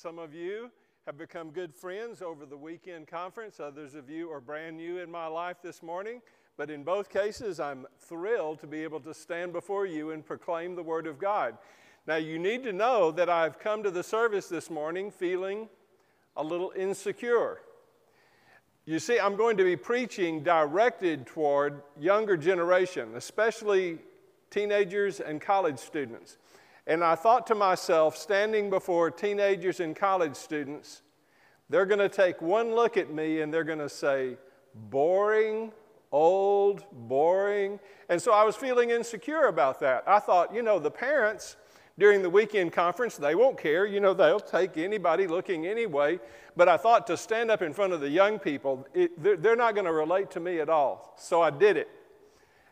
Some of you have become good friends over the weekend conference. Others of you are brand new in my life this morning. But in both cases, I'm thrilled to be able to stand before you and proclaim the Word of God. Now, you need to know that I've come to the service this morning feeling a little insecure. You see, I'm going to be preaching directed toward younger generation, especially teenagers and college students. And I thought to myself, standing before teenagers and college students, they're going to take one look at me and they're going to say, boring, old, boring. And so I was feeling insecure about that. I thought, you know, the parents during the weekend conference, they won't care. You know, they'll take anybody looking anyway. But I thought to stand up in front of the young people, it, they're, they're not going to relate to me at all. So I did it.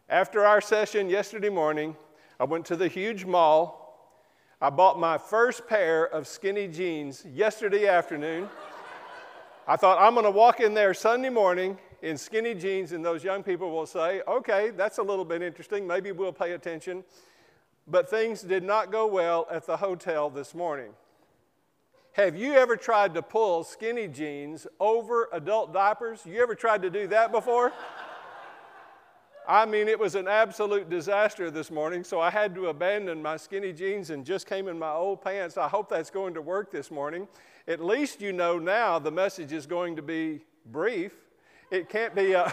After our session yesterday morning, I went to the huge mall I bought my first pair of skinny jeans yesterday afternoon. I thought I'm going to walk in there Sunday morning in skinny jeans, and those young people will say, okay, that's a little bit interesting. Maybe we'll pay attention. But things did not go well at the hotel this morning. Have you ever tried to pull skinny jeans over adult diapers? You ever tried to do that before? I mean, it was an absolute disaster this morning, so I had to abandon my skinny jeans and just came in my old pants. I hope that's going to work this morning. At least you know now the message is going to be brief. It can't be. Uh,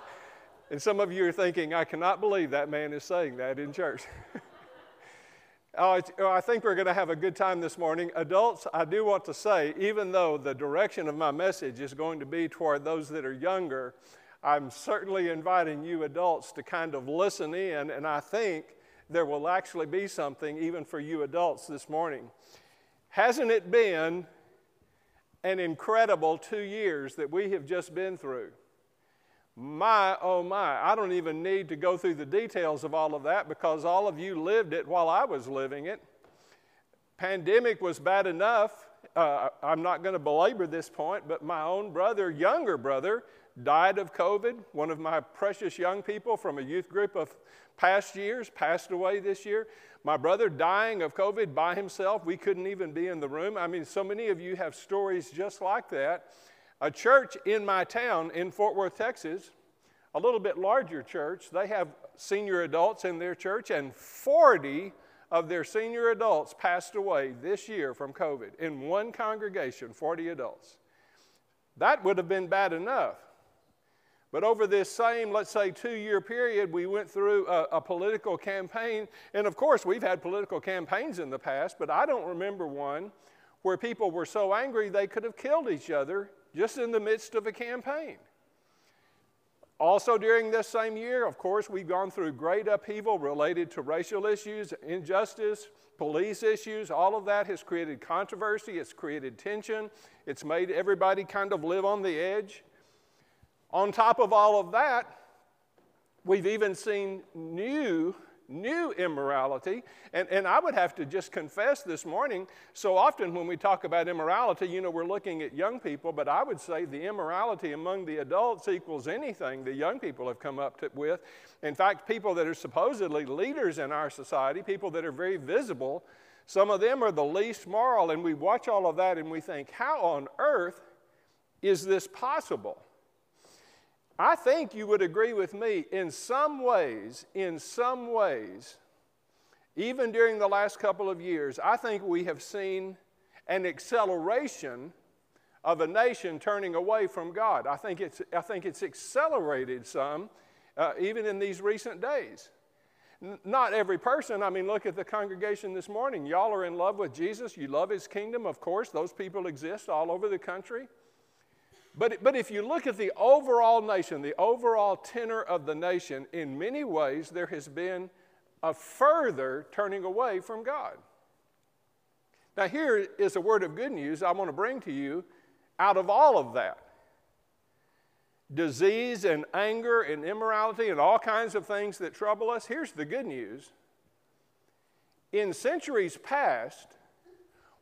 and some of you are thinking, I cannot believe that man is saying that in church. Oh, oh, I think we're going to have a good time this morning. Adults, I do want to say, even though the direction of my message is going to be toward those that are younger, I'm certainly inviting you adults to kind of listen in, and I think there will actually be something even for you adults this morning. Hasn't it been an incredible two years that we have just been through? My, oh my, I don't even need to go through the details of all of that because all of you lived it while I was living it. Pandemic was bad enough. Uh, I'm not going to belabor this point, but my own brother, younger brother, died of COVID. One of my precious young people from a youth group of past years passed away this year. My brother dying of COVID by himself. We couldn't even be in the room. I mean, so many of you have stories just like that. A church in my town in Fort Worth, Texas, a little bit larger church, they have senior adults in their church, and 40 of their senior adults passed away this year from COVID in one congregation, 40 adults. That would have been bad enough. But over this same, let's say, two year period, we went through a, a, political campaign. And of course, we've had political campaigns in the past, but I don't remember one where people were so angry they could have killed each other just in the midst of a campaign. Also, during this same year, of course, we've gone through great upheaval related to racial issues, injustice, police issues. All of that has created controversy, it's created tension, it's made everybody kind of live on the edge. On top of all of that, we've even seen new new immorality. And, and I would have to just confess this morning so often when we talk about immorality, you know, we're looking at young people, but I would say the immorality among the adults equals anything the young people have come up to, with. In fact, people that are supposedly leaders in our society, people that are very visible, some of them are the least moral. And we watch all of that and we think, how on earth is this possible? I think you would agree with me in some ways, in some ways, even during the last couple of years, I think we have seen an acceleration of a nation turning away from God. I think it's, I think it's accelerated some, uh, even in these recent days. N- not every person. I mean, look at the congregation this morning. Y'all are in love with Jesus. You love his kingdom, of course. Those people exist all over the country. But, but if you look at the overall nation, the overall tenor of the nation, in many ways, there has been a further turning away from God. Now, here is a word of good news I want to bring to you out of all of that disease and anger and immorality and all kinds of things that trouble us. Here's the good news. In centuries past,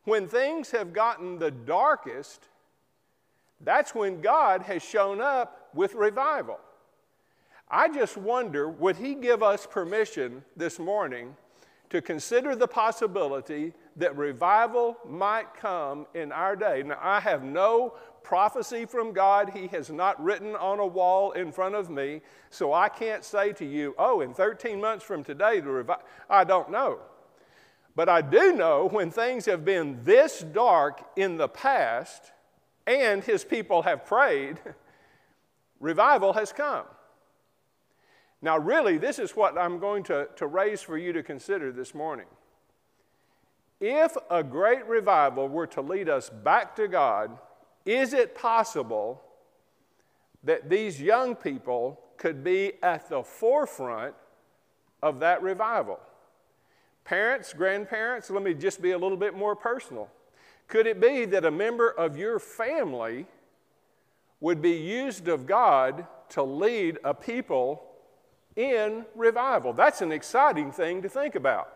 when things have gotten the darkest, that's when God has shown up with revival. I just wonder would He give us permission this morning to consider the possibility that revival might come in our day. Now, I have no prophecy from God. He has not written on a wall in front of me, so I can't say to you, oh, in 13 months from today, the revival. I don't know. But I do know when things have been this dark in the past and his people have prayed, revival has come. Now, really, this is what I'm going to, to raise for you to consider this morning. If a great revival were to lead us back to God, is it possible that these young people could be at the forefront of that revival? Parents, grandparents, let me just be a little bit more personal. Could it be that a member of your family would be used of God to lead a people in revival? That's an exciting thing to think about.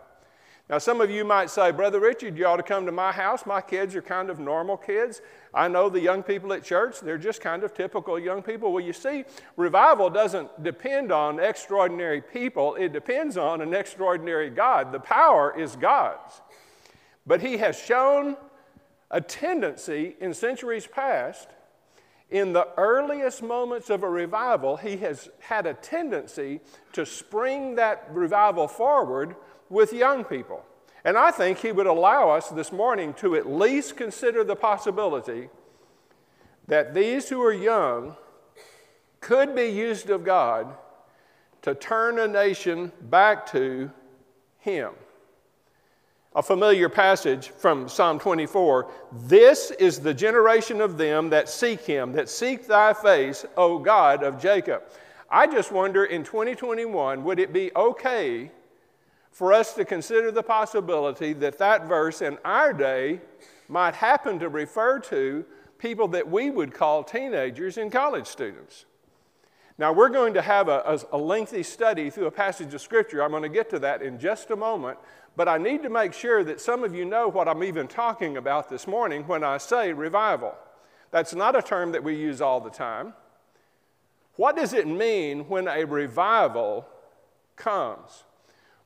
Now, some of you might say, Brother Richard, you ought to come to my house. My kids are kind of normal kids. I know the young people at church, they're just kind of typical young people. Well, you see, revival doesn't depend on extraordinary people, it depends on an extraordinary God. The power is God's. But He has shown a tendency in centuries past, in the earliest moments of a revival, He has had a tendency to spring that revival forward with young people. And I think he would allow us this morning to at least consider the possibility that these who are young could be used of God to turn a nation back to him. A familiar passage from Psalm 24 This is the generation of them that seek him, that seek thy face, O God of Jacob. I just wonder in 2021, would it be okay for us to consider the possibility that that verse in our day might happen to refer to people that we would call teenagers and college students. Now, we're going to have a, a, lengthy study through a passage of Scripture. I'm going to get to that in just a moment, but I need to make sure that some of you know what I'm even talking about this morning when I say revival. That's not a term that we use all the time. What does it mean when a revival comes?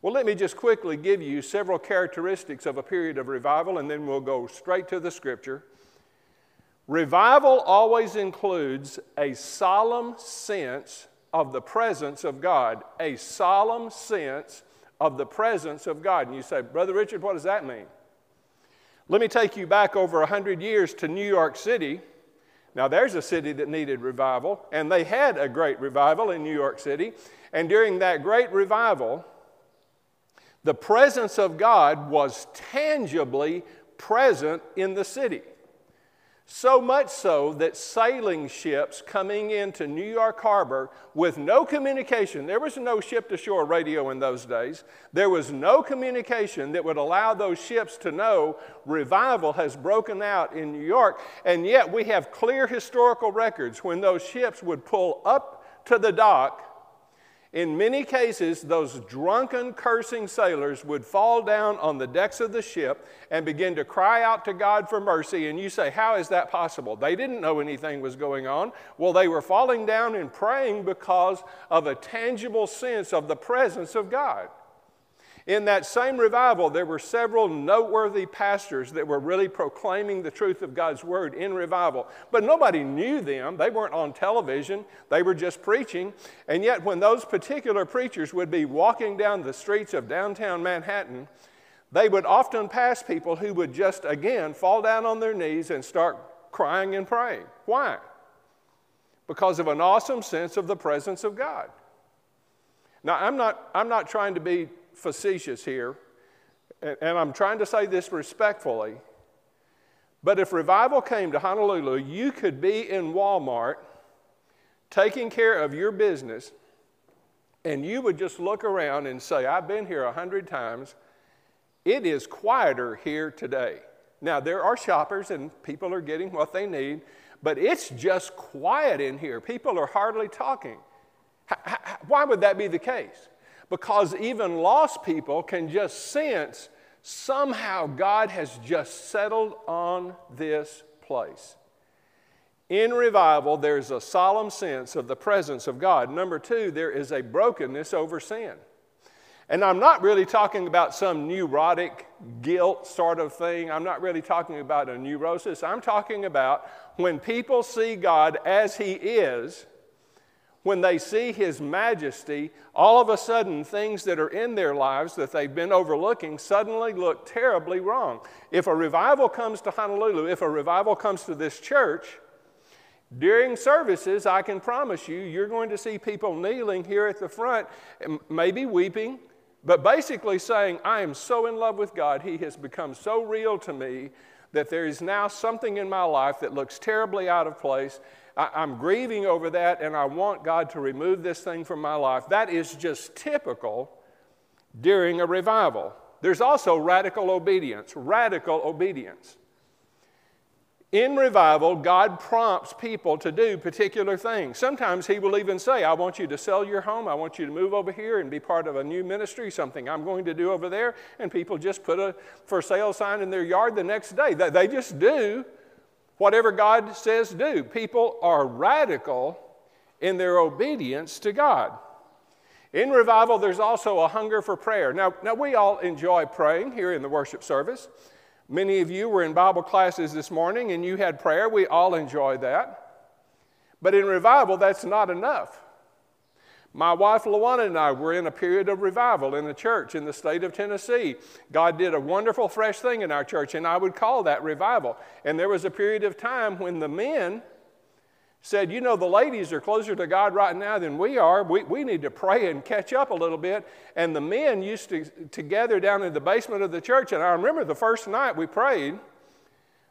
Well, let me just quickly give you several characteristics of a period of revival, and then we'll go straight to the scripture. Revival always includes a solemn sense of the presence of God, a solemn sense of the presence of God. And you say, Brother Richard, what does that mean? Let me take you back over 100 years to New York City. Now, there's a city that needed revival, and they had a great revival in New York City. And during that great revival, the presence of God was tangibly present in the city. So much so that sailing ships coming into New York Harbor with no communication, there was no ship to shore radio in those days. There was no communication that would allow those ships to know revival has broken out in New York. And yet we have clear historical records when those ships would pull up to the dock in many cases, those drunken, cursing sailors would fall down on the decks of the ship and begin to cry out to God for mercy. And you say, How is that possible? They didn't know anything was going on. Well, they were falling down and praying because of a tangible sense of the presence of God. In that same revival, there were several noteworthy pastors that were really proclaiming the truth of God's word in revival. But nobody knew them. They weren't on television, they were just preaching. And yet, when those particular preachers would be walking down the streets of downtown Manhattan, they would often pass people who would just, again, fall down on their knees and start crying and praying. Why? Because of an awesome sense of the presence of God. Now, I'm not, I'm not trying to be facetious here, and I'm trying to say this respectfully. But if revival came to Honolulu, you could be in Walmart taking care of your business, and you would just look around and say, I've been here a hundred times. It is quieter here today. Now, there are shoppers and people are getting what they need, but it's just quiet in here. People are hardly talking. Why would that be the case? Because even lost people can just sense somehow God has just settled on this place. In revival, there's a solemn sense of the presence of God. Number two, there is a brokenness over sin. And I'm not really talking about some neurotic guilt sort of thing. I'm not really talking about a neurosis. I'm talking about when people see God as He is, when they see His majesty, all of a sudden things that are in their lives that they've been overlooking suddenly look terribly wrong. If a revival comes to Honolulu, if a revival comes to this church, during services, I can promise you, you're going to see people kneeling here at the front, maybe weeping, but basically saying, I am so in love with God, He has become so real to me that there is now something in my life that looks terribly out of place. I, am grieving over that, and I want God to remove this thing from my life. That is just typical during a revival. There's also radical obedience. Radical obedience. In revival, God prompts people to do particular things. Sometimes He will even say, I want you to sell your home. I want you to move over here and be part of a new ministry, something I'm going to do over there. And people just put a for sale sign in their yard the next day. They just do whatever God says do. People are radical in their obedience to God. In revival, there's also a hunger for prayer. Now, now we all enjoy praying here in the worship service. Many of you were in Bible classes this morning and you had prayer. We all enjoy that. But in revival, that's not enough. My wife Luana and I were in a period of revival in the church in the state of Tennessee. God did a wonderful, fresh thing in our church, and I would call that revival. And there was a period of time when the men said, You know, the ladies are closer to God right now than we are. We, we need to pray and catch up a little bit. And the men used to, to gather down in the basement of the church. And I remember the first night we prayed,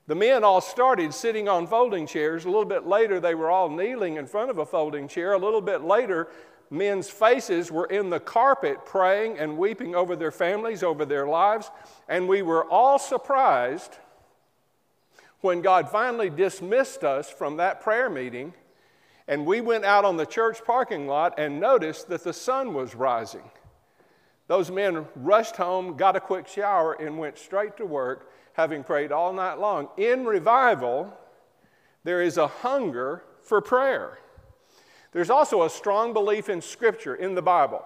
the men all started sitting on folding chairs. A little bit later, they were all kneeling in front of a folding chair. A little bit later, men's faces were in the carpet praying and weeping over their families, over their lives. And we were all surprised when God finally dismissed us from that prayer meeting, and we went out on the church parking lot and noticed that the sun was rising. Those men rushed home, got a quick shower, and went straight to work, having prayed all night long. In revival, there is a hunger for prayer. There's also a strong belief in Scripture, in the Bible.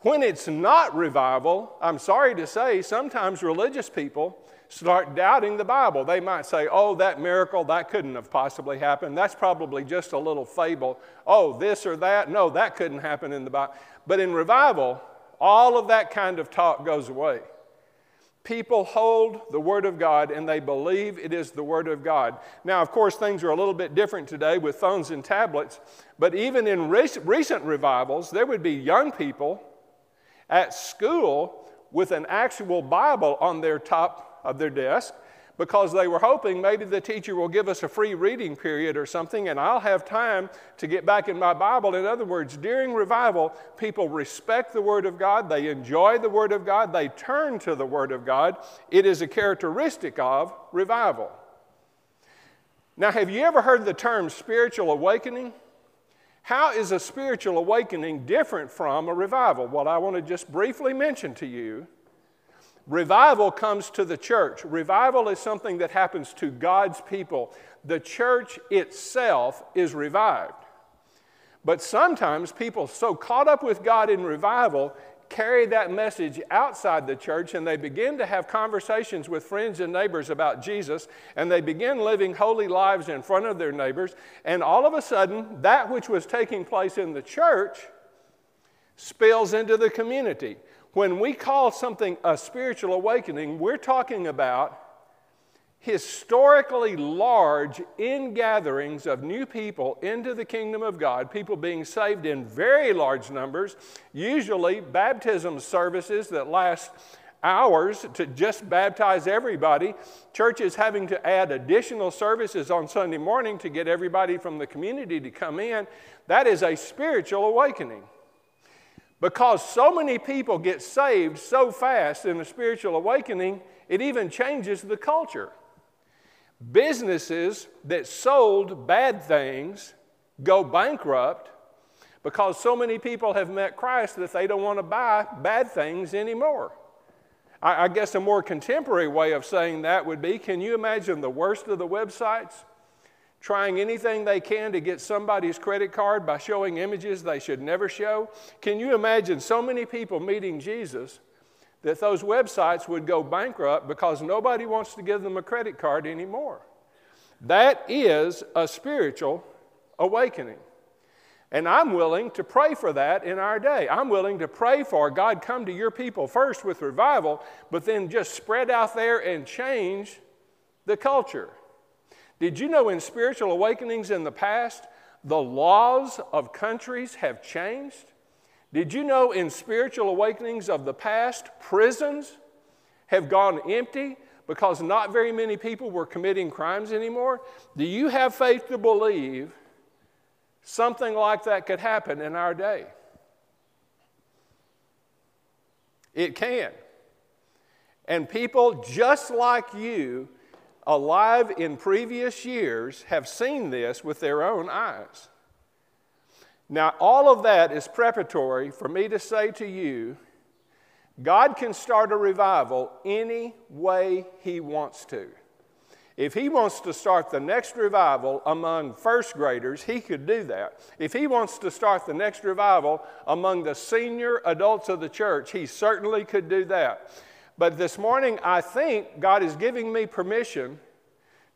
When it's not revival, I'm sorry to say, sometimes religious people start doubting the Bible. They might say, oh, that miracle, that couldn't have possibly happened. That's probably just a little fable. Oh, this or that. No, that couldn't happen in the Bible. But in revival, all of that kind of talk goes away. People hold the Word of God and they believe it is the Word of God. Now, of course, things are a little bit different today with phones and tablets, but even in recent revivals, there would be young people at school with an actual Bible on their top of their desk because they were hoping maybe the teacher will give us a free reading period or something and I'll have time to get back in my Bible. In other words, during revival, people respect the Word of God, they enjoy the Word of God, they turn to the Word of God. It is a characteristic of revival. Now, have you ever heard the term spiritual awakening? How is a spiritual awakening different from a revival? Well, I want to just briefly mention to you Revival comes to the church. Revival is something that happens to God's people. The church itself is revived. But sometimes people so caught up with God in revival carry that message outside the church and they begin to have conversations with friends and neighbors about Jesus and they begin living holy lives in front of their neighbors. And all of a sudden, that which was taking place in the church spills into the community. When we call something a spiritual awakening, we're talking about historically large ingatherings of new people into the kingdom of God, people being saved in very large numbers, usually baptism services that last hours to just baptize everybody, churches having to add additional services on Sunday morning to get everybody from the community to come in. That is a spiritual awakening. Because so many people get saved so fast in the spiritual awakening, it even changes the culture. Businesses that sold bad things go bankrupt because so many people have met Christ that they don't want to buy bad things anymore. I, guess a more contemporary way of saying that would be can you imagine the worst of the websites? Trying anything they can to get somebody's credit card by showing images they should never show. Can you imagine so many people meeting Jesus that those websites would go bankrupt because nobody wants to give them a credit card anymore? That is a spiritual awakening. And I'm willing to pray for that in our day. I'm willing to pray for God come to your people first with revival, but then just spread out there and change the culture. Did you know in spiritual awakenings in the past, the laws of countries have changed? Did you know in spiritual awakenings of the past, prisons have gone empty because not very many people were committing crimes anymore? Do you have faith to believe something like that could happen in our day? It can. And people just like you, alive in previous years, have seen this with their own eyes. Now, all of that is preparatory for me to say to you God can start a revival any way He wants to. If he wants to start the next revival among first graders, he could do that. If he wants to start the next revival among the senior adults of the church, he certainly could do that. But this morning, I think God is giving me permission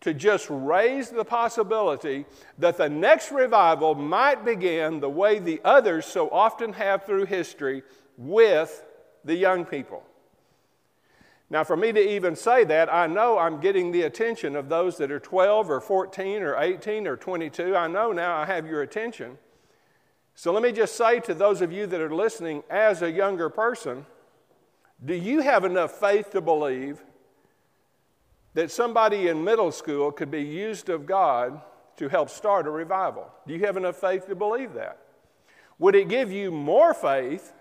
to just raise the possibility that the next revival might begin the way the others so often have through history with the young people. Now, for me to even say that, I know I'm getting the attention of those that are 12 or 14 or 18 or 22. I know now I have your attention. So let me just say to those of you that are listening as a younger person, do you have enough faith to believe that somebody in middle school could be used of God to help start a revival? Do you have enough faith to believe that? Would it give you more faith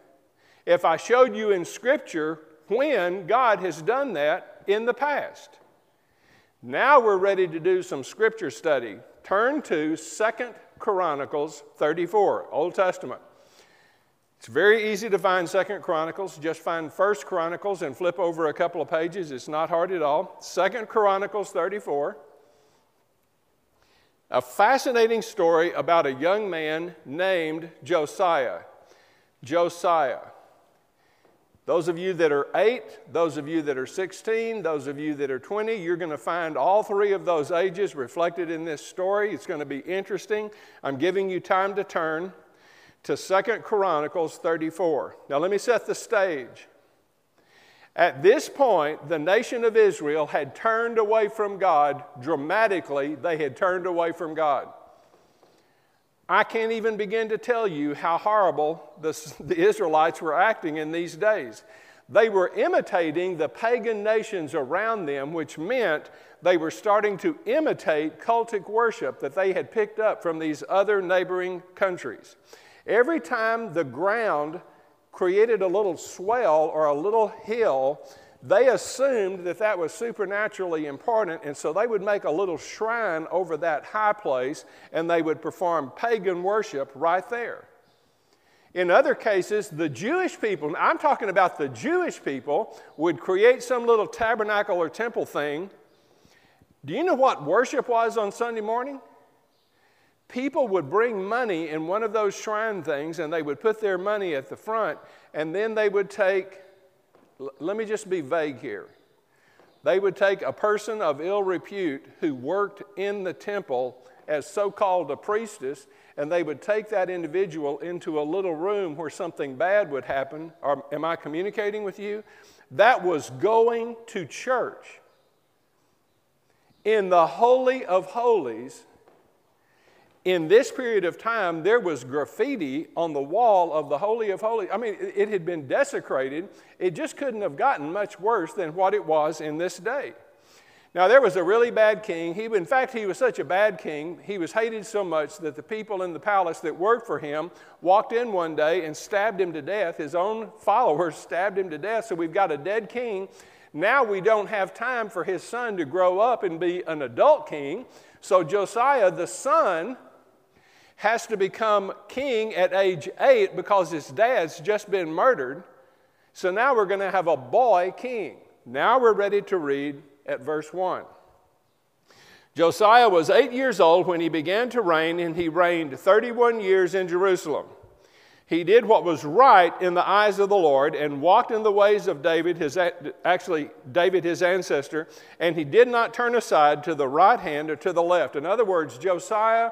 if I showed you in Scripture when God has done that in the past. Now we're ready to do some scripture study. Turn to Second Chronicles 34, Old Testament. It's very easy to find Second Chronicles. Just find First Chronicles and flip over a couple of pages. It's not hard at all. Second Chronicles 34. A fascinating story about a young man named Josiah. Josiah. Those of you that are eight, those of you that are 16, those of you that are 20, you're going to find all three of those ages reflected in this story. It's going to be interesting. I'm giving you time to turn to Second Chronicles 34. Now, let me set the stage. At this point, the nation of Israel had turned away from God dramatically. They had turned away from God. I can't even begin to tell you how horrible the, the, Israelites were acting in these days. They were imitating the pagan nations around them, which meant they were starting to imitate cultic worship that they had picked up from these other neighboring countries. Every time the ground created a little swell or a little hill, they assumed that that was supernaturally important, and so they would make a little shrine over that high place and they would perform pagan worship right there. In other cases, the Jewish people, I'm talking about the Jewish people, would create some little tabernacle or temple thing. Do you know what worship was on Sunday morning? People would bring money in one of those shrine things and they would put their money at the front, and then they would take let me just be vague here. They would take a person of ill repute who worked in the temple as so called a priestess, and they would take that individual into a little room where something bad would happen. Or, am I communicating with you? That was going to church. In the Holy of Holies, in this period of time, there was graffiti on the wall of the Holy of Holies. I mean, it had been desecrated. It just couldn't have gotten much worse than what it was in this day. Now, there was a really bad king. He, in fact, he was such a bad king, he was hated so much that the people in the palace that worked for him walked in one day and stabbed him to death. His own followers stabbed him to death. So we've got a dead king. Now we don't have time for his son to grow up and be an adult king. So Josiah, the son, has to become king at age eight because his dad's just been murdered. So now we're going to have a boy king. Now we're ready to read at verse 1. Josiah was eight years old when he began to reign, and he reigned 31 years in Jerusalem. He did what was right in the eyes of the Lord and walked in the ways of David, his, actually, David, his ancestor, and he did not turn aside to the right hand or to the left. In other words, Josiah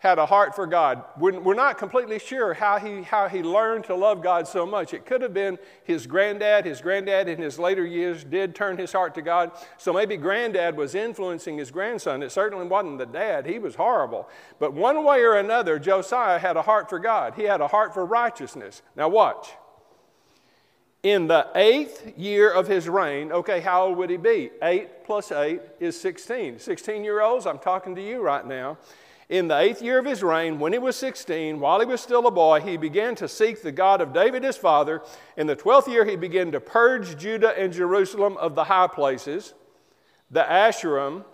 had a heart for God. We're, not completely sure how he, how he learned to love God so much. It could have been his granddad. His granddad, in his later years, did turn his heart to God. So maybe granddad was influencing his grandson. It certainly wasn't the dad. He was horrible. But one way or another, Josiah had a heart for God. He had a heart for righteousness. Now, watch. In the eighth year of his reign, okay, how old would he be? Eight plus eight is 16. 16 year olds, I'm talking to you right now. In the eighth year of his reign, when he was 16, while he was still a boy, he began to seek the God of David his father. In the twelfth year, he began to purge Judah and Jerusalem of the high places, the Asherim,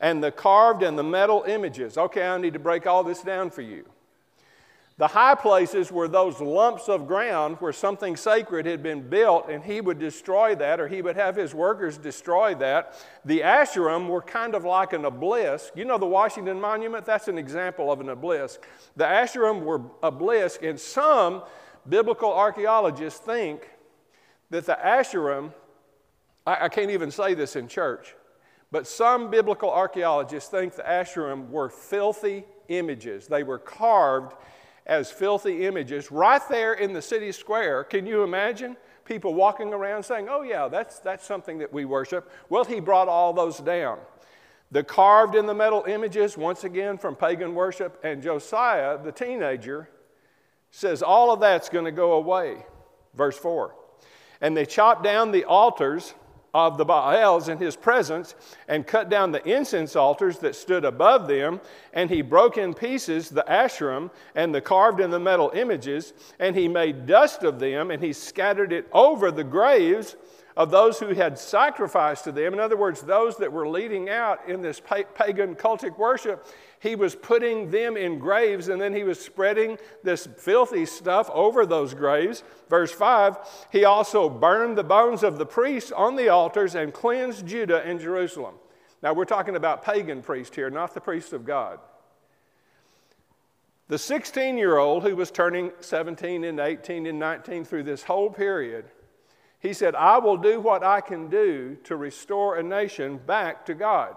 and the carved and the metal images. Okay, I need to break all this down for you. The high places were those lumps of ground where something sacred had been built, and he would destroy that, or he would have his workers destroy that. The Asherim were kind of like an obelisk. You know the Washington Monument? That's an example of an obelisk. The Asherim were obelisk, and some biblical archaeologists think that the Asherim, I, I can't even say this in church, but some biblical archaeologists think the Asherim were filthy images. They were carved as filthy images right there in the city square. Can you imagine? People walking around saying, Oh, yeah, that's, that's something that we worship. Well, he brought all those down. The carved in the metal images, once again from pagan worship, and Josiah, the teenager, says all of that's going to go away. Verse 4. And they chopped down the altars of the Baals in his presence and cut down the incense altars that stood above them. And he broke in pieces the Asherim and the carved and the metal images, and he made dust of them, and he scattered it over the graves of those who had sacrificed to them. In other words, those that were leading out in this pagan cultic worship, he was putting them in graves and then he was spreading this filthy stuff over those graves. Verse 5 He also burned the bones of the priests on the altars and cleansed Judah and Jerusalem. Now, we're talking about pagan priests here, not the priests of God. The 16 year old who was turning 17 and 18 and 19 through this whole period he said, I will do what I can do to restore a nation back to God.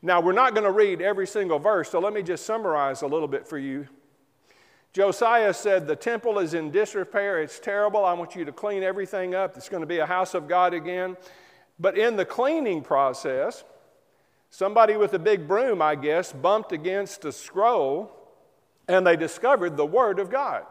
Now, we're not going to read every single verse, so let me just summarize a little bit for you. Josiah said, The temple is in disrepair. It's terrible. I want you to clean everything up. It's going to be a house of God again. But in the cleaning process, somebody with a big broom, I guess, bumped against a scroll and they discovered the Word of God.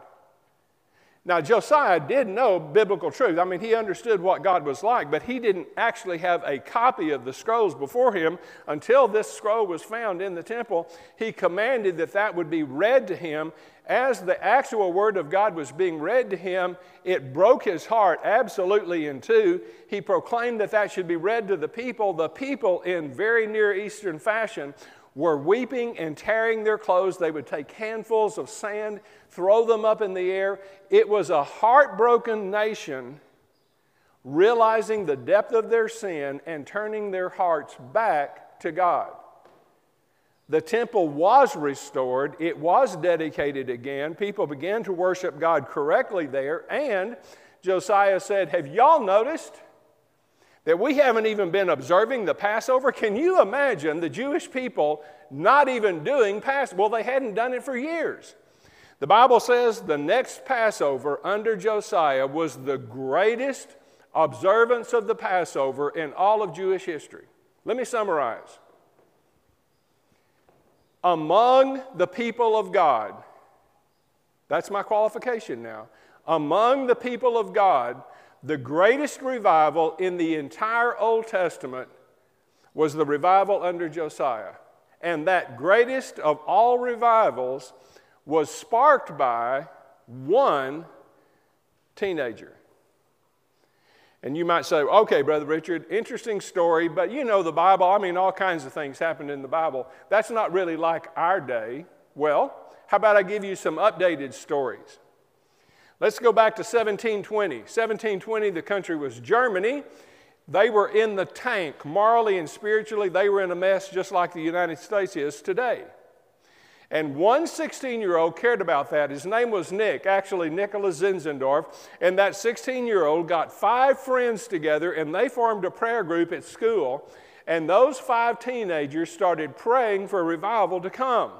Now, Josiah did know biblical truth. I mean, he understood what God was like, but he didn't actually have a copy of the scrolls before him until this scroll was found in the temple. He commanded that that would be read to him. As the actual word of God was being read to him, it broke his heart absolutely in two. He proclaimed that that should be read to the people. The people, in very Near Eastern fashion, were weeping and tearing their clothes. They would take handfuls of sand, throw them up in the air. It was a heartbroken nation realizing the depth of their sin and turning their hearts back to God. The temple was restored, it was dedicated again. People began to worship God correctly there. And Josiah said, Have y'all noticed? That we haven't even been observing the Passover. Can you imagine the Jewish people not even doing Passover? Well, they hadn't done it for years. The Bible says the next Passover under Josiah was the greatest observance of the Passover in all of Jewish history. Let me summarize. Among the people of God, that's my qualification now. Among the people of God, the greatest revival in the entire Old Testament was the revival under Josiah. And that greatest of all revivals was sparked by one teenager. And you might say, okay, Brother Richard, interesting story, but you know the Bible. I mean, all kinds of things happened in the Bible. That's not really like our day. Well, how about I give you some updated stories? Let's go back to 1720. 1720, the country was Germany. They were in the tank, morally and spiritually, they were in a mess just like the United States is today. And one 16 year old cared about that. His name was Nick, actually, Nicholas Zinzendorf. And that 16 year old got five friends together and they formed a prayer group at school. And those five teenagers started praying for revival to come.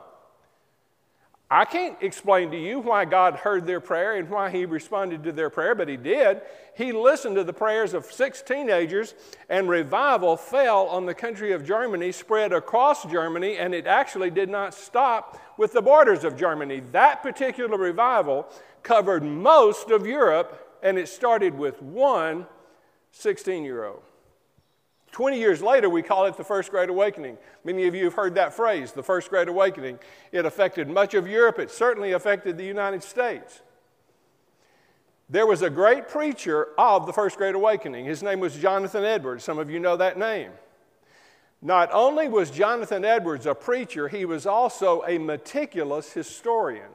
I can't explain to you why God heard their prayer and why He responded to their prayer, but He did. He listened to the prayers of six teenagers, and revival fell on the country of Germany, spread across Germany, and it actually did not stop with the borders of Germany. That particular revival covered most of Europe, and it started with one 16 year old. 20 years later, we call it the First Great Awakening. Many of you have heard that phrase, the First Great Awakening. It affected much of Europe, it certainly affected the United States. There was a great preacher of the First Great Awakening. His name was Jonathan Edwards. Some of you know that name. Not only was Jonathan Edwards a preacher, he was also a meticulous historian.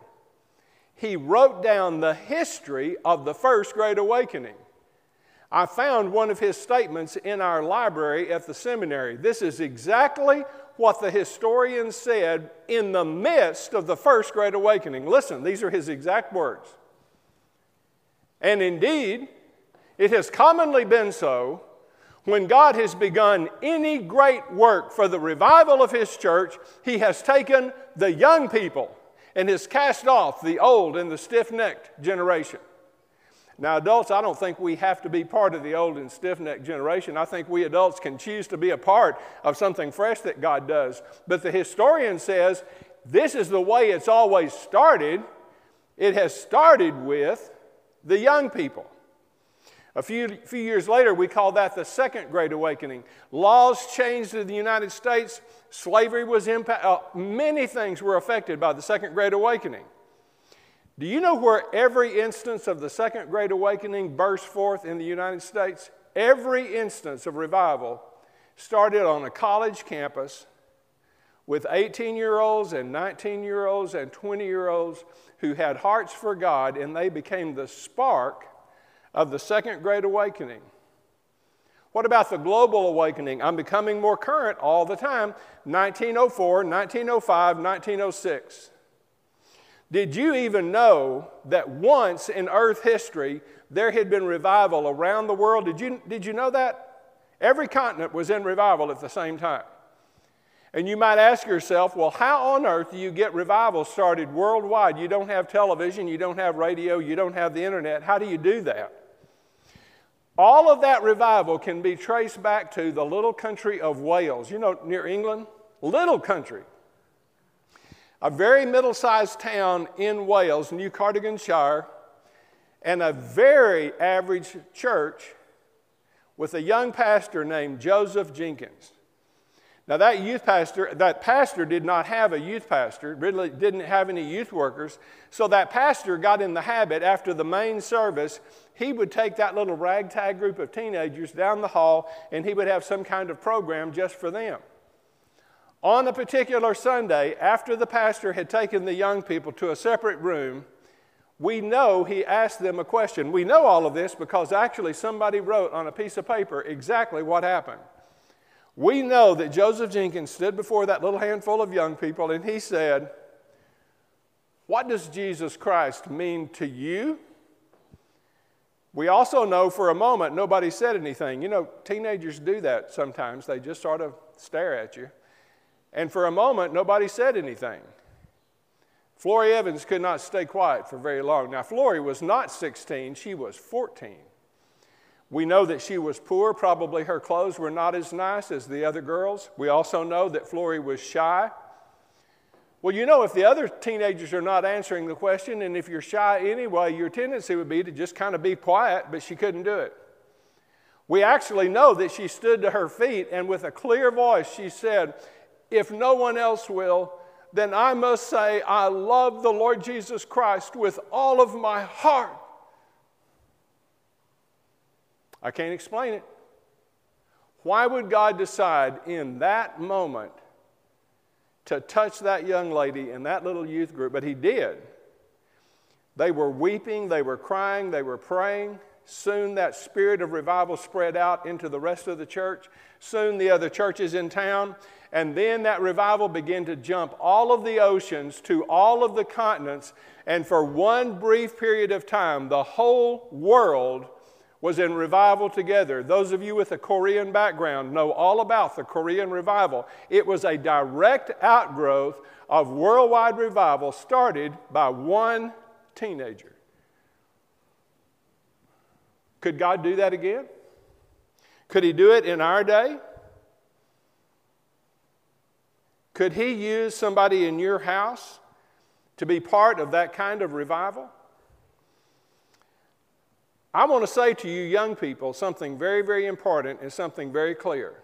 He wrote down the history of the First Great Awakening. I found one of his statements in our library at the seminary. This is exactly what the historian said in the midst of the First Great Awakening. Listen, these are his exact words. And indeed, it has commonly been so when God has begun any great work for the revival of His church, He has taken the young people and has cast off the old and the stiff necked generation. Now, adults, I don't think we have to be part of the old and stiff necked generation. I think we adults can choose to be a part of something fresh that God does. But the historian says this is the way it's always started. It has started with the young people. A few, few years later, we call that the Second Great Awakening. Laws changed in the United States, slavery was impacted, uh, many things were affected by the Second Great Awakening. Do you know where every instance of the Second Great Awakening burst forth in the United States? Every instance of revival started on a college campus with 18 year olds and 19 year olds and 20 year olds who had hearts for God, and they became the spark of the Second Great Awakening. What about the global awakening? I'm becoming more current all the time 1904, 1905, 1906. Did you even know that once in earth history there had been revival around the world? Did you, did you know that? Every continent was in revival at the same time. And you might ask yourself, well, how on earth do you get revival started worldwide? You don't have television, you don't have radio, you don't have the internet. How do you do that? All of that revival can be traced back to the little country of Wales. You know, near England? Little country a very middle sized town in Wales, New Cardiganshire, and a very average church with a young pastor named Joseph Jenkins. Now, that youth pastor, that pastor did not have a youth pastor, really didn't have any youth workers. So that pastor got in the habit after the main service, he would take that little ragtag group of teenagers down the hall and he would have some kind of program just for them. On a particular Sunday, after the pastor had taken the young people to a separate room, we know he asked them a question. We know all of this because actually somebody wrote on a piece of paper exactly what happened. We know that Joseph Jenkins stood before that little handful of young people and he said, What does Jesus Christ mean to you? We also know for a moment nobody said anything. You know, teenagers do that sometimes, they just sort of stare at you. And for a moment, nobody said anything. Florrie Evans could not stay quiet for very long. Now, Florrie was not 16, she was 14. We know that she was poor. Probably her clothes were not as nice as the other girls. We also know that Florrie was shy. Well, you know, if the other teenagers are not answering the question, and if you're shy anyway, your tendency would be to just kind of be quiet, but she couldn't do it. We actually know that she stood to her feet and with a clear voice she said, if no one else will, then I must say, I love the Lord Jesus Christ with all of my heart. I can't explain it. Why would God decide in that moment to touch that young lady in that little youth group? But He did. They were weeping, they were crying, they were praying. Soon that spirit of revival spread out into the rest of the church. Soon the other churches in town. And then that revival began to jump all of the oceans to all of the continents. And for one brief period of time, the whole world was in revival together. Those of you with a Korean background know all about the Korean revival. It was a direct outgrowth of worldwide revival started by one teenager. Could God do that again? Could He do it in our day? Could He use somebody in your house to be part of that kind of revival? I want to say to you, young people, something very, very important and something very clear.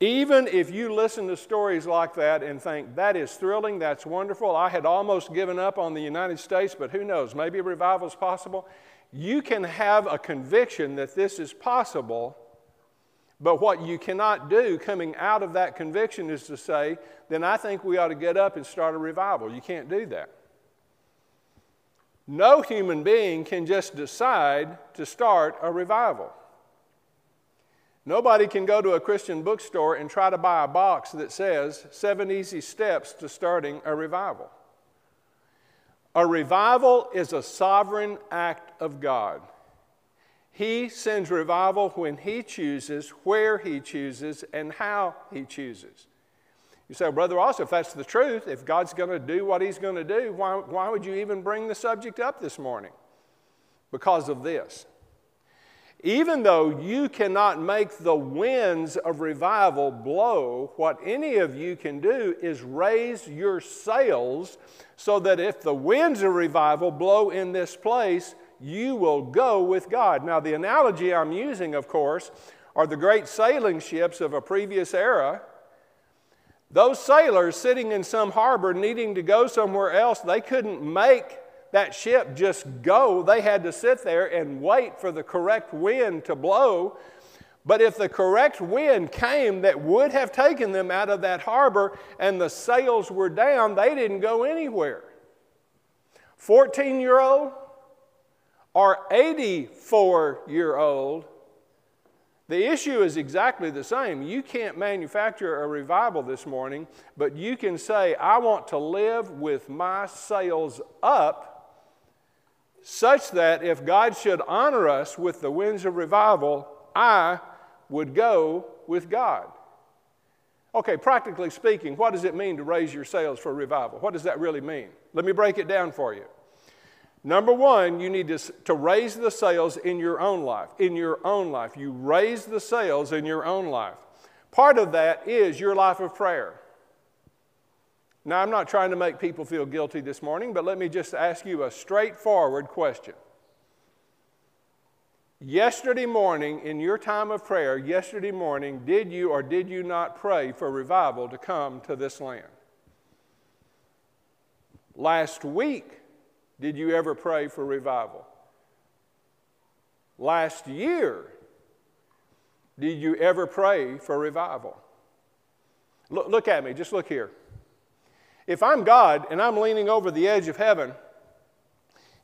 Even if you listen to stories like that and think, that is thrilling, that's wonderful, I had almost given up on the United States, but who knows, maybe a revival is possible. You can have a conviction that this is possible, but what you cannot do coming out of that conviction is to say, then I think we ought to get up and start a revival. You can't do that. No human being can just decide to start a revival. Nobody can go to a Christian bookstore and try to buy a box that says Seven Easy Steps to Starting a Revival. A revival is a sovereign act of God. He sends revival when He chooses, where He chooses, and how He chooses. You say, Brother Ross, if that's the truth, if God's going to do what He's going to do, why, why would you even bring the subject up this morning? Because of this. Even though you cannot make the winds of revival blow, what any of you can do is raise your sails so that if the winds of revival blow in this place, you will go with God. Now, the analogy I'm using, of course, are the great sailing ships of a previous era those sailors sitting in some harbor needing to go somewhere else, they couldn't make that ship just go. They had to sit there and wait for the correct wind to blow. But if the correct wind came that would have taken them out of that harbor and the sails were down, they didn't go anywhere. 14 year old or 84 year old the issue is exactly the same. You can't manufacture a revival this morning, but you can say, I want to live with my sails up, such that if God should honor us with the winds of revival, I would go with God. Okay, practically speaking, what does it mean to raise your sails for revival? What does that really mean? Let me break it down for you. Number one, you need to, to raise the sails in your own life. In your own life. You raise the sails in your own life. Part of that is your life of prayer. Now, I'm not trying to make people feel guilty this morning, but let me just ask you a straightforward question. Yesterday morning, in your time of prayer, yesterday morning, did you or did you not pray for revival to come to this land? Last week, did you ever pray for revival? Last year, did you ever pray for revival? Look, look, at me, just look here. If I'm God and I'm leaning over the edge of heaven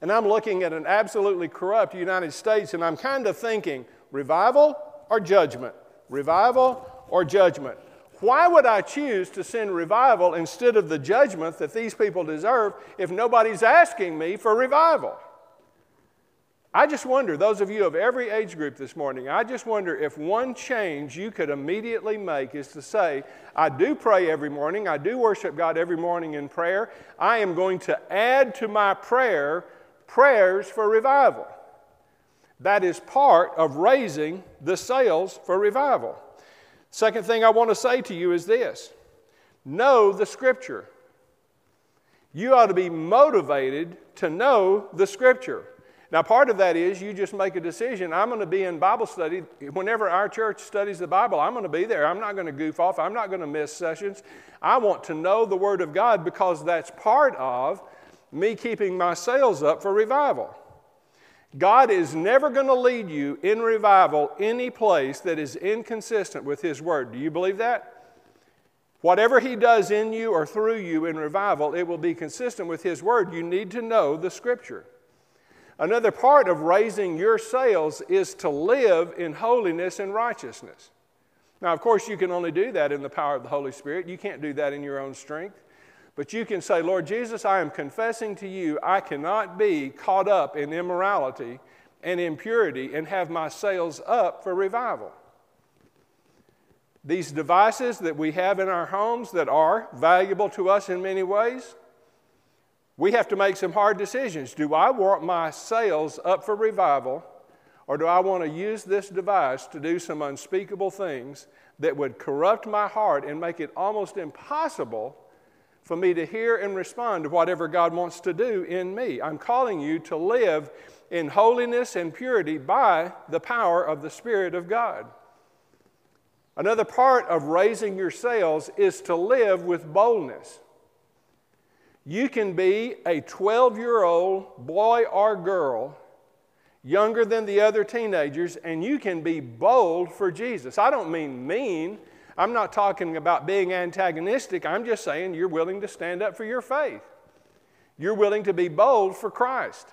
and I'm looking at an absolutely corrupt United States and I'm kind of thinking, revival or judgment? Revival or judgment? Why would I choose to send revival instead of the judgment that these people deserve if nobody's asking me for revival? I just wonder, those of you of every age group this morning, I just wonder if one change you could immediately make is to say, I do pray every morning, I do worship God every morning in prayer. I am going to add to my prayer prayers for revival. That is part of raising the sails for revival. Second thing I want to say to you is this know the Scripture. You ought to be motivated to know the Scripture. Now, part of that is you just make a decision. I'm going to be in Bible study. Whenever our church studies the Bible, I'm going to be there. I'm not going to goof off. I'm not going to miss sessions. I want to know the Word of God because that's part of me keeping my sails up for revival. God is never going to lead you in revival any place that is inconsistent with His Word. Do you believe that? Whatever He does in you or through you in revival, it will be consistent with His Word. You need to know the Scripture. Another part of raising your sails is to live in holiness and righteousness. Now, of course, you can only do that in the power of the Holy Spirit. You can't do that in your own strength. But you can say, Lord Jesus, I am confessing to you, I cannot be caught up in immorality and impurity and have my sails up for revival. These devices that we have in our homes that are valuable to us in many ways, we have to make some hard decisions. Do I want my sails up for revival, or do I want to use this device to do some unspeakable things that would corrupt my heart and make it almost impossible for me to hear and respond to whatever God wants to do in me? I'm calling you to live in holiness and purity by the power of the Spirit of God. Another part of raising your sails is to live with boldness. You can be a 12 year old boy or girl, younger than the other teenagers, and you can be bold for Jesus. I don't mean mean. I'm not talking about being antagonistic. I'm just saying you're willing to stand up for your faith. You're willing to be bold for Christ.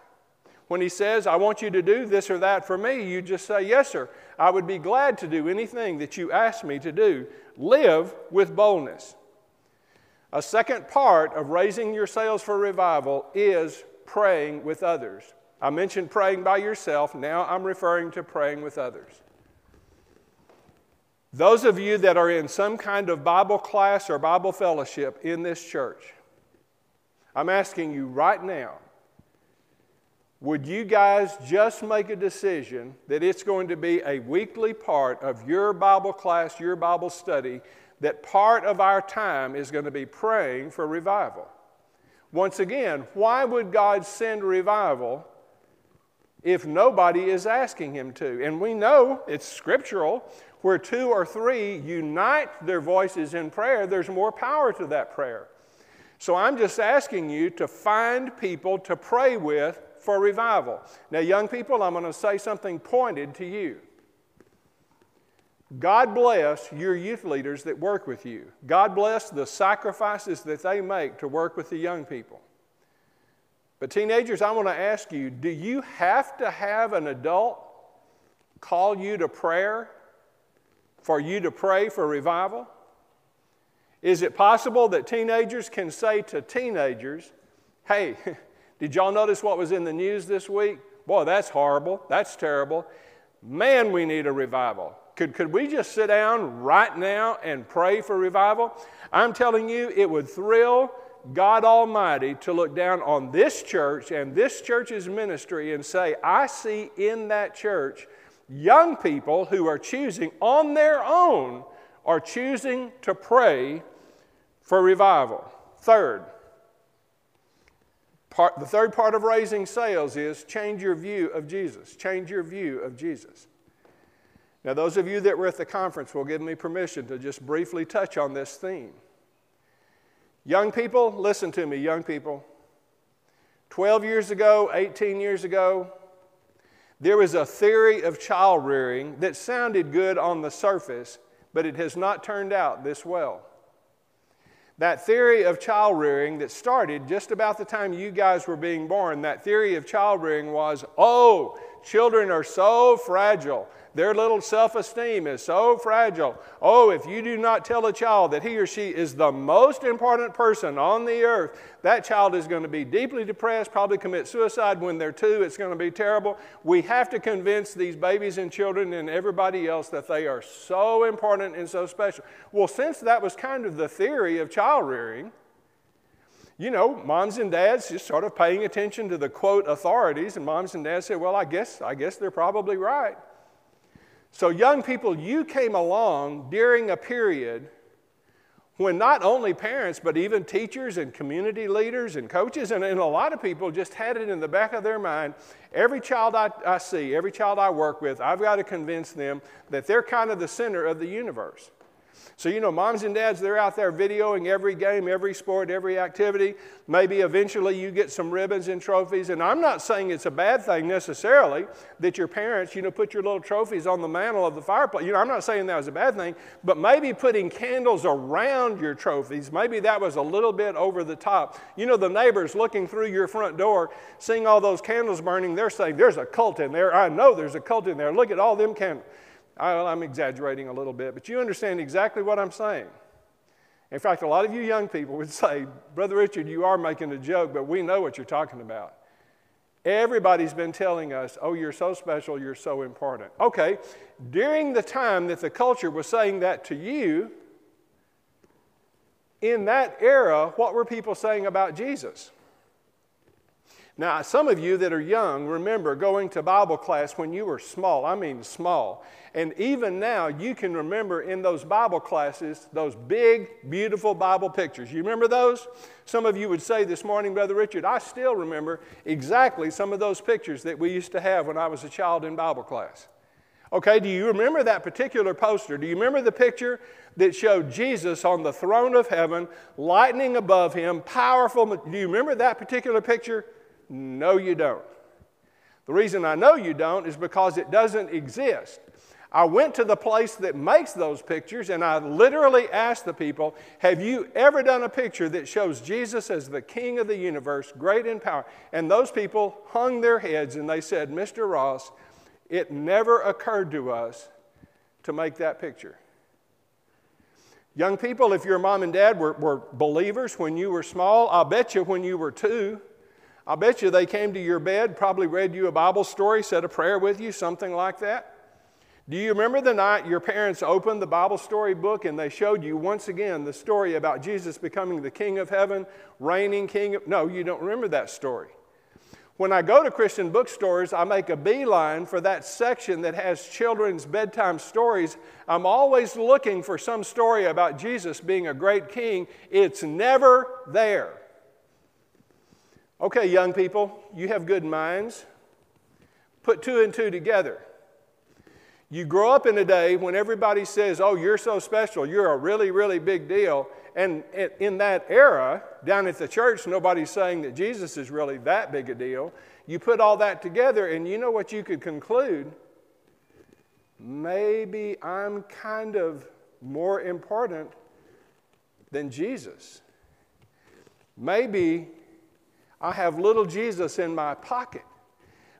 When He says, I want you to do this or that for me, you just say, Yes, sir. I would be glad to do anything that you ask me to do. Live with boldness. A second part of raising your sails for revival is praying with others. I mentioned praying by yourself. Now I'm referring to praying with others. Those of you that are in some kind of Bible class or Bible fellowship in this church, I'm asking you right now would you guys just make a decision that it's going to be a weekly part of your Bible class, your Bible study, that part of our time is going to be praying for revival? Once again, why would God send revival if nobody is asking Him to? And we know it's scriptural. Where two or three unite their voices in prayer, there's more power to that prayer. So I'm just asking you to find people to pray with for revival. Now, young people, I'm going to say something pointed to you. God bless your youth leaders that work with you. God bless the sacrifices that they make to work with the young people. But, teenagers, I want to ask you do you have to have an adult call you to prayer for you to pray for revival? Is it possible that teenagers can say to teenagers, hey, Did y'all notice what was in the news this week? Boy, that's horrible. That's terrible. Man, we need a revival. Could, could we just sit down right now and pray for revival? I'm telling you, it would thrill God Almighty to look down on this church and this church's ministry and say, I see in that church young people who are choosing on their own, are choosing to pray for revival. Third, Part, the third part of raising sails is change your view of Jesus. Change your view of Jesus. Now, those of you that were at the conference will give me permission to just briefly touch on this theme. Young people, listen to me, young people. 12 years ago, 18 years ago, there was a theory of child rearing that sounded good on the surface, but it has not turned out this well that theory of child rearing that started just about the time you guys were being born, that theory of child rearing was oh, children are so fragile. Their little self esteem is so fragile. Oh, if you do not tell a child that he or she is the most important person on the earth, that child is going to be deeply depressed, probably commit suicide when they're two. It's going to be terrible. We have to convince these babies and children and everybody else that they are so important and so special. Well, since that was kind of the theory of child rearing, you know, moms and dads just sort of paying attention to the quote authorities, and moms and dads say, well, I guess, I guess they're probably right. So, young people, you came along during a period when not only parents, but even teachers and community leaders and coaches, and, and, a lot of people just had it in the back of their mind every child I, I see, every child I work with, I've got to convince them that they're kind of the center of the universe. So, you know, moms and dads, they're out there videoing every game, every sport, every activity. Maybe eventually you get some ribbons and trophies. And I'm not saying it's a bad thing necessarily that your parents, you know, put your little trophies on the mantle of the fireplace. You know, I'm not saying that was a bad thing, but maybe putting candles around your trophies, maybe that was a little bit over the top. You know, the neighbors looking through your front door, seeing all those candles burning, they're saying, There's a cult in there. I know there's a cult in there. Look at all them candles. I'm exaggerating a little bit, but you understand exactly what I'm saying. In fact, a lot of you young people would say, Brother Richard, you are making a joke, but we know what you're talking about. Everybody's been telling us, oh, you're so special, you're so important. Okay, during the time that the culture was saying that to you, in that era, what were people saying about Jesus? Now, some of you that are young remember going to Bible class when you were small. I mean, small. And even now, you can remember in those Bible classes those big, beautiful Bible pictures. You remember those? Some of you would say this morning, Brother Richard, I still remember exactly some of those pictures that we used to have when I was a child in Bible class. Okay, do you remember that particular poster? Do you remember the picture that showed Jesus on the throne of heaven, lightning above him, powerful? Do you remember that particular picture? No, you don't. The reason I know you don't is because it doesn't exist. I went to the place that makes those pictures and I literally asked the people, Have you ever done a picture that shows Jesus as the King of the universe, great in power? And those people hung their heads and they said, Mr. Ross, it never occurred to us to make that picture. Young people, if your mom and dad were, were believers when you were small, I'll bet you when you were two, I bet you they came to your bed, probably read you a Bible story, said a prayer with you, something like that. Do you remember the night your parents opened the Bible story book and they showed you once again the story about Jesus becoming the King of heaven, reigning King of. No, you don't remember that story. When I go to Christian bookstores, I make a beeline for that section that has children's bedtime stories. I'm always looking for some story about Jesus being a great king. It's never there. Okay, young people, you have good minds. Put two and two together. You grow up in a day when everybody says, Oh, you're so special, you're a really, really big deal. And in that era, down at the church, nobody's saying that Jesus is really that big a deal. You put all that together, and you know what you could conclude? Maybe I'm kind of more important than Jesus. Maybe I have little Jesus in my pocket.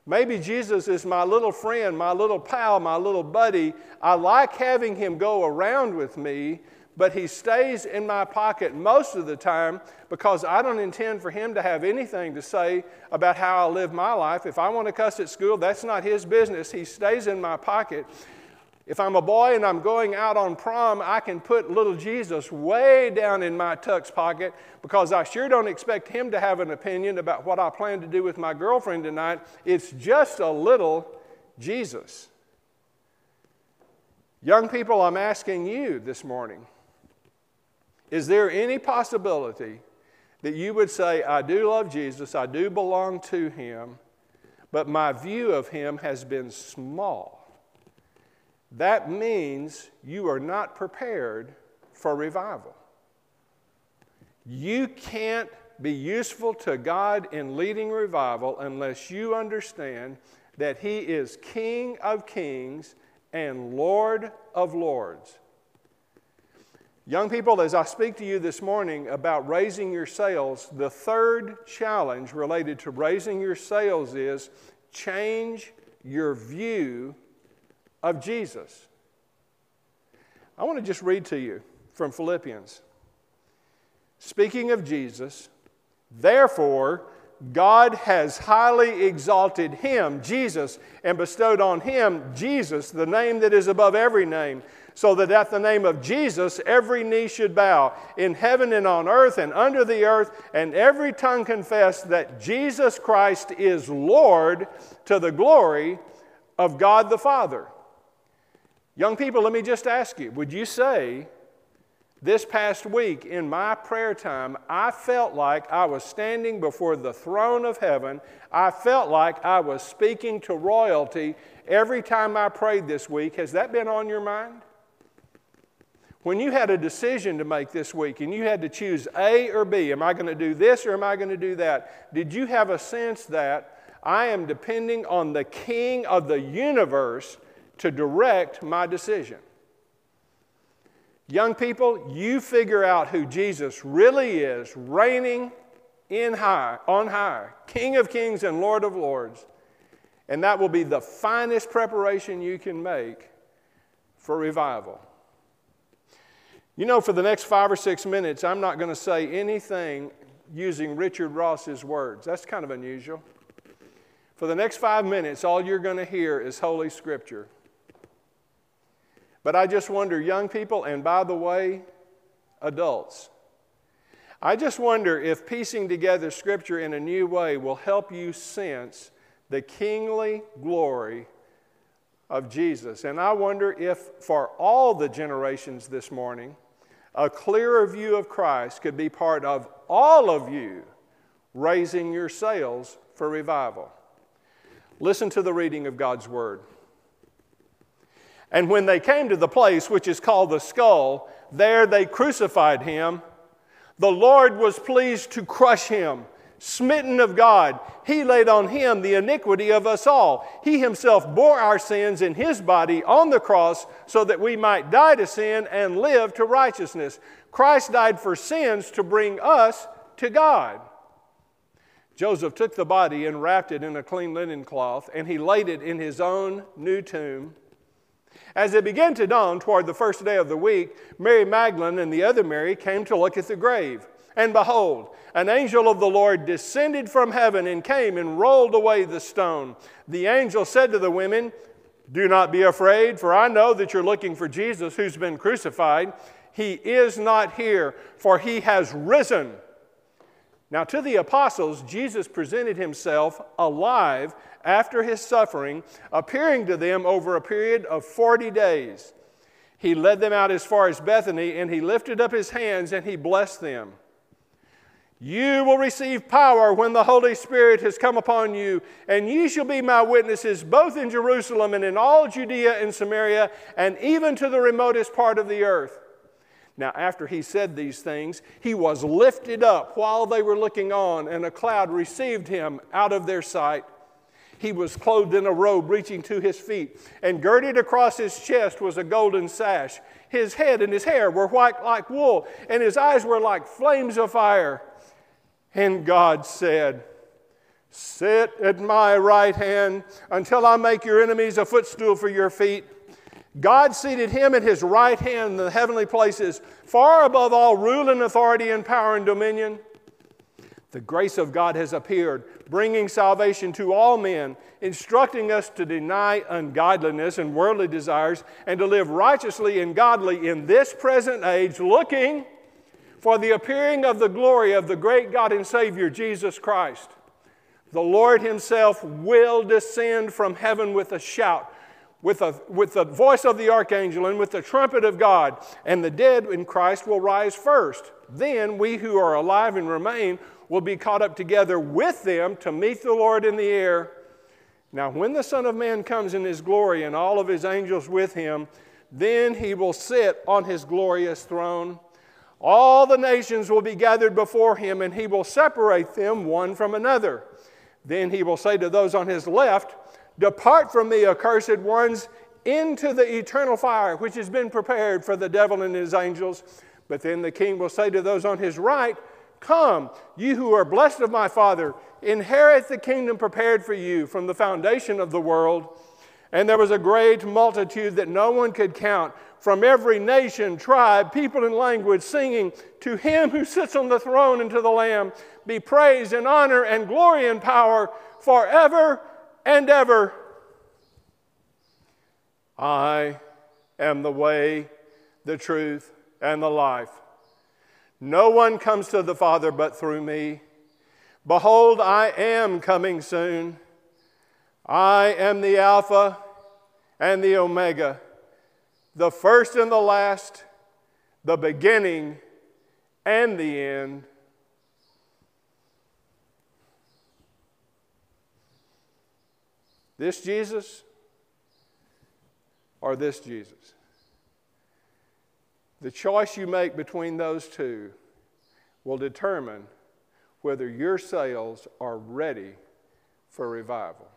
Maybe Jesus is my little friend, my little pal, my little buddy. I like having him go around with me, but he stays in my pocket most of the time because I don't intend for him to have anything to say about how I live my life. If I want to cuss at school, that's not his business. He stays in my pocket. If I'm a boy and I'm going out on prom, I can put little Jesus way down in my tux pocket because I sure don't expect him to have an opinion about what I plan to do with my girlfriend tonight. It's just a little Jesus. Young people, I'm asking you this morning is there any possibility that you would say, I do love Jesus, I do belong to him, but my view of him has been small? That means you are not prepared for revival. You can't be useful to God in leading revival unless you understand that He is King of kings and Lord of lords. Young people, as I speak to you this morning about raising your sails, the third challenge related to raising your sails is change your view of Jesus. I want to just read to you from Philippians. Speaking of Jesus, therefore, God has highly exalted him, Jesus, and bestowed on him, Jesus, the name that is above every name, so that at the name of Jesus every knee should bow, in heaven and on earth and under the earth, and every tongue confess that Jesus Christ is Lord to the glory of God the Father. Young people, let me just ask you would you say this past week in my prayer time, I felt like I was standing before the throne of heaven. I felt like I was speaking to royalty every time I prayed this week. Has that been on your mind? When you had a decision to make this week and you had to choose A or B, am I going to do this or am I going to do that? Did you have a sense that I am depending on the King of the universe to direct my decision? Young people, you figure out who Jesus really is, reigning in high, on high, King of kings and Lord of lords. And that will be the finest preparation you can make for revival. You know, for the next five or six minutes, I'm not going to say anything using Richard Ross's words. That's kind of unusual. For the next five minutes, all you're going to hear is Holy Scripture. But I just wonder, young people, and by the way, adults, I just wonder if piecing together Scripture in a new way will help you sense the kingly glory of Jesus. And I wonder if, for all the generations this morning, a clearer view of Christ could be part of all of you raising your sails for revival. Listen to the reading of God's Word. And when they came to the place which is called the skull, there they crucified him. The Lord was pleased to crush him smitten of God, he laid on him the iniquity of us all. He himself bore our sins in his body on the cross so that we might die to sin and live to righteousness. Christ died for sins to bring us to God. Joseph took the body and wrapped it in a clean linen cloth, and he laid it in his own new tomb. As it began to dawn toward the first day of the week, Mary Magdalene and the other Mary came to look at the grave. And behold, an angel of the Lord descended from heaven and came and rolled away the stone. The angel said to the women, Do not be afraid, for I know that you're looking for Jesus who's been crucified. He is not here, for he has risen. Now, to the apostles, Jesus presented himself alive after his suffering, appearing to them over a period of 40 days. He led them out as far as Bethany, and he lifted up his hands and he blessed them. You will receive power when the Holy Spirit has come upon you, and ye shall be my witnesses both in Jerusalem and in all Judea and Samaria, and even to the remotest part of the earth. Now, after he said these things, he was lifted up while they were looking on, and a cloud received him out of their sight. He was clothed in a robe reaching to his feet, and girded across his chest was a golden sash. His head and his hair were white like wool, and his eyes were like flames of fire. And God said, Sit at my right hand until I make your enemies a footstool for your feet. God seated him at his right hand in the heavenly places, far above all rule and authority and power and dominion. The grace of God has appeared, bringing salvation to all men, instructing us to deny ungodliness and worldly desires and to live righteously and godly in this present age, looking for the appearing of the glory of the great God and Savior, Jesus Christ. The Lord Himself will descend from heaven with a shout, with, a, with the voice of the archangel, and with the trumpet of God, and the dead in Christ will rise first. Then we who are alive and remain will be caught up together with them to meet the Lord in the air. Now, when the Son of Man comes in His glory and all of His angels with Him, then He will sit on His glorious throne. All the nations will be gathered before him, and he will separate them one from another. Then he will say to those on his left, Depart from me, accursed ones, into the eternal fire which has been prepared for the devil and his angels. But then the king will say to those on his right, Come, you who are blessed of my Father, inherit the kingdom prepared for you from the foundation of the world. And there was a great multitude that no one could count from every nation, tribe, people, and language, singing, To him who sits on the throne and to the Lamb be praise and honor and glory and power forever and ever. I am the way, the truth, and the life. No one comes to the Father but through me. Behold, I am coming soon. I am the Alpha and the Omega, the first and the last, the beginning and the end. This Jesus or this Jesus? The choice you make between those two will determine whether your sails are ready for revival.